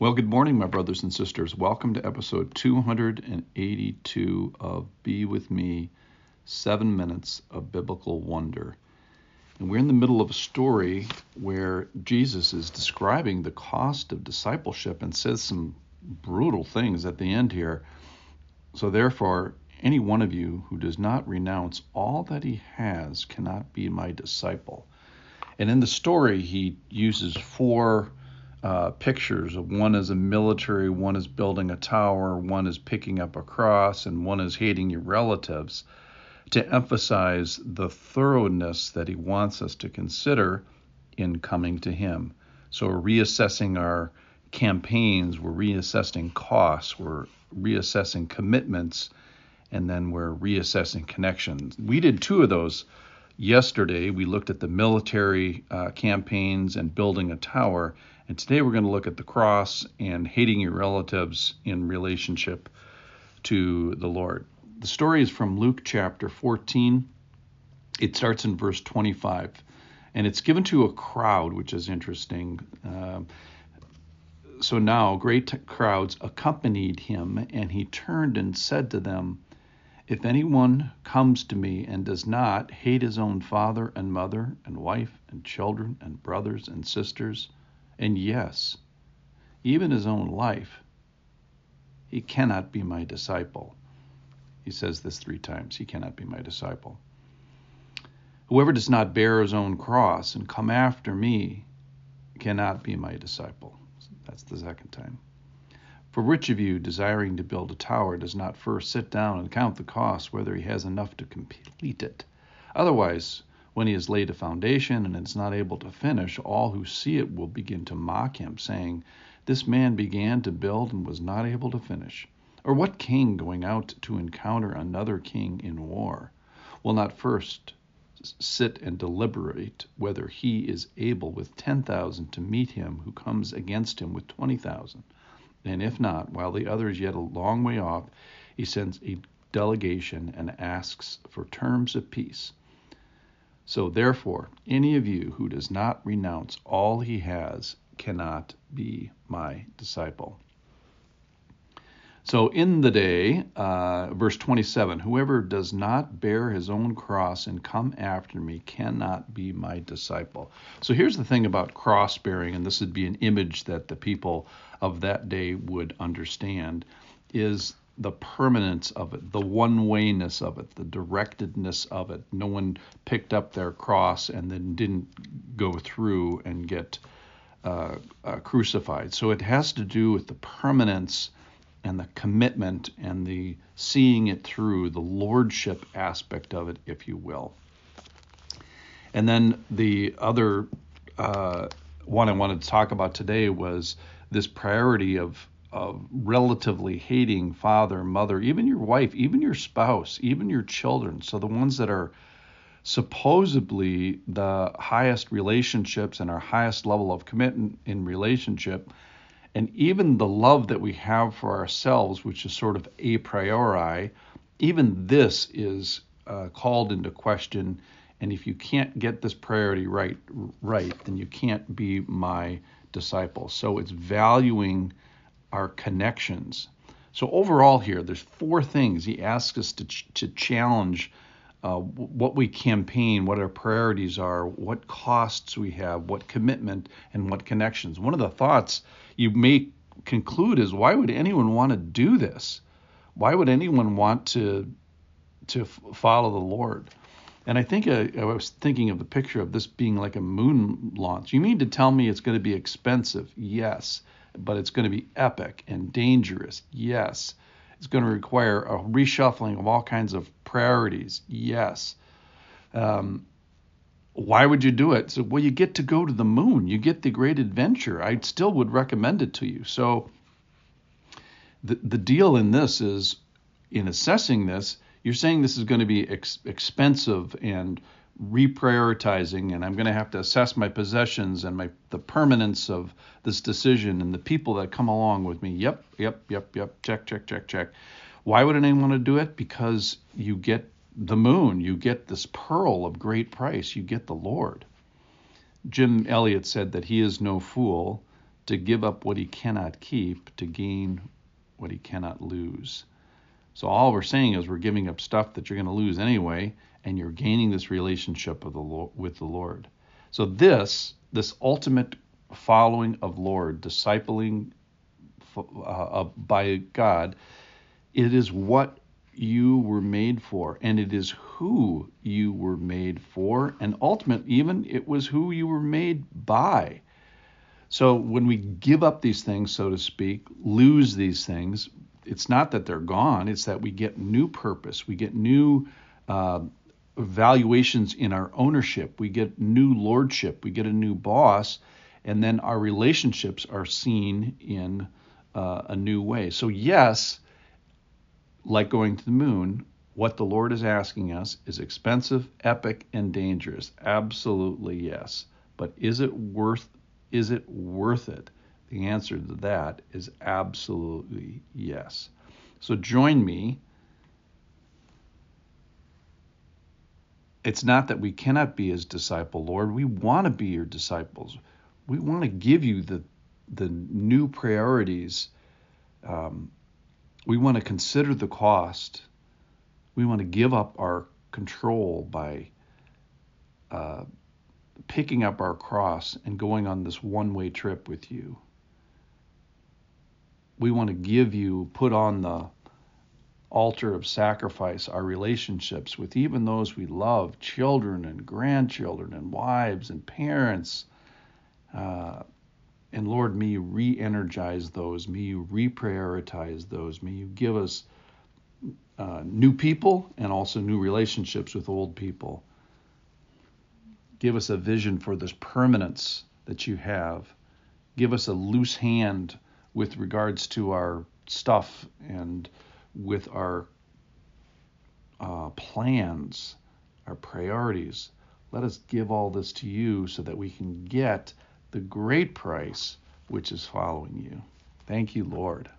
Well, good morning, my brothers and sisters. Welcome to episode 282 of Be With Me Seven Minutes of Biblical Wonder. And we're in the middle of a story where Jesus is describing the cost of discipleship and says some brutal things at the end here. So, therefore, any one of you who does not renounce all that he has cannot be my disciple. And in the story, he uses four uh, pictures. One is a military, one is building a tower, one is picking up a cross, and one is hating your relatives to emphasize the thoroughness that he wants us to consider in coming to him. So we're reassessing our campaigns, we're reassessing costs, we're reassessing commitments, and then we're reassessing connections. We did two of those yesterday. We looked at the military uh, campaigns and building a tower, and today we're going to look at the cross and hating your relatives in relationship to the Lord. The story is from Luke chapter 14. It starts in verse 25, and it's given to a crowd, which is interesting. Uh, so now great crowds accompanied him, and he turned and said to them, If anyone comes to me and does not hate his own father and mother and wife and children and brothers and sisters, and yes, even his own life, he cannot be my disciple. He says this three times he cannot be my disciple. Whoever does not bear his own cross and come after me cannot be my disciple. That's the second time. For which of you, desiring to build a tower, does not first sit down and count the cost, whether he has enough to complete it? Otherwise, when he has laid a foundation and is not able to finish, all who see it will begin to mock him, saying, This man began to build and was not able to finish. Or what king going out to encounter another king in war will not first sit and deliberate whether he is able with 10,000 to meet him who comes against him with 20,000? And if not, while the other is yet a long way off, he sends a delegation and asks for terms of peace. So, therefore, any of you who does not renounce all he has cannot be my disciple. So, in the day, uh, verse 27 whoever does not bear his own cross and come after me cannot be my disciple. So, here's the thing about cross bearing, and this would be an image that the people of that day would understand, is the permanence of it, the one wayness of it, the directedness of it. No one picked up their cross and then didn't go through and get uh, uh, crucified. So it has to do with the permanence and the commitment and the seeing it through, the lordship aspect of it, if you will. And then the other uh, one I wanted to talk about today was this priority of of relatively hating father, mother, even your wife, even your spouse, even your children. So the ones that are supposedly the highest relationships and our highest level of commitment in relationship, and even the love that we have for ourselves, which is sort of a priori, even this is uh, called into question. And if you can't get this priority right, right, then you can't be my disciple. So it's valuing our connections. So overall, here there's four things he asks us to ch- to challenge uh, what we campaign, what our priorities are, what costs we have, what commitment, and what connections. One of the thoughts you may conclude is why would anyone want to do this? Why would anyone want to to follow the Lord? And I think uh, I was thinking of the picture of this being like a moon launch. You mean to tell me it's going to be expensive? Yes but it's going to be epic and dangerous. Yes. It's going to require a reshuffling of all kinds of priorities. Yes. Um, why would you do it? So, well, you get to go to the moon. You get the great adventure. I still would recommend it to you. So, the the deal in this is, in assessing this, you're saying this is going to be ex- expensive and reprioritizing and I'm going to have to assess my possessions and my the permanence of this decision and the people that come along with me. Yep, yep, yep, yep. Check, check, check, check. Why would anyone want to do it? Because you get the moon, you get this pearl of great price, you get the Lord. Jim Elliot said that he is no fool to give up what he cannot keep to gain what he cannot lose. So all we're saying is we're giving up stuff that you're going to lose anyway, and you're gaining this relationship the Lord, with the Lord. So this, this ultimate following of Lord, discipling uh, by God, it is what you were made for, and it is who you were made for, and ultimately, even it was who you were made by. So when we give up these things, so to speak, lose these things, it's not that they're gone, it's that we get new purpose, we get new uh, valuations in our ownership, we get new lordship, we get a new boss, and then our relationships are seen in uh, a new way. So, yes, like going to the moon, what the Lord is asking us is expensive, epic, and dangerous. Absolutely yes. But is it worth is it worth it? The answer to that is absolutely yes. So join me. It's not that we cannot be his disciple, Lord. We want to be your disciples. We want to give you the the new priorities. Um, we want to consider the cost. We want to give up our control by uh, picking up our cross and going on this one way trip with you. We want to give you, put on the altar of sacrifice our relationships with even those we love, children and grandchildren and wives and parents. Uh, and Lord, may you re energize those. May you reprioritize those. May you give us uh, new people and also new relationships with old people. Give us a vision for this permanence that you have. Give us a loose hand with regards to our stuff and with our uh, plans, our priorities. Let us give all this to you so that we can get the great price which is following you. Thank you, Lord.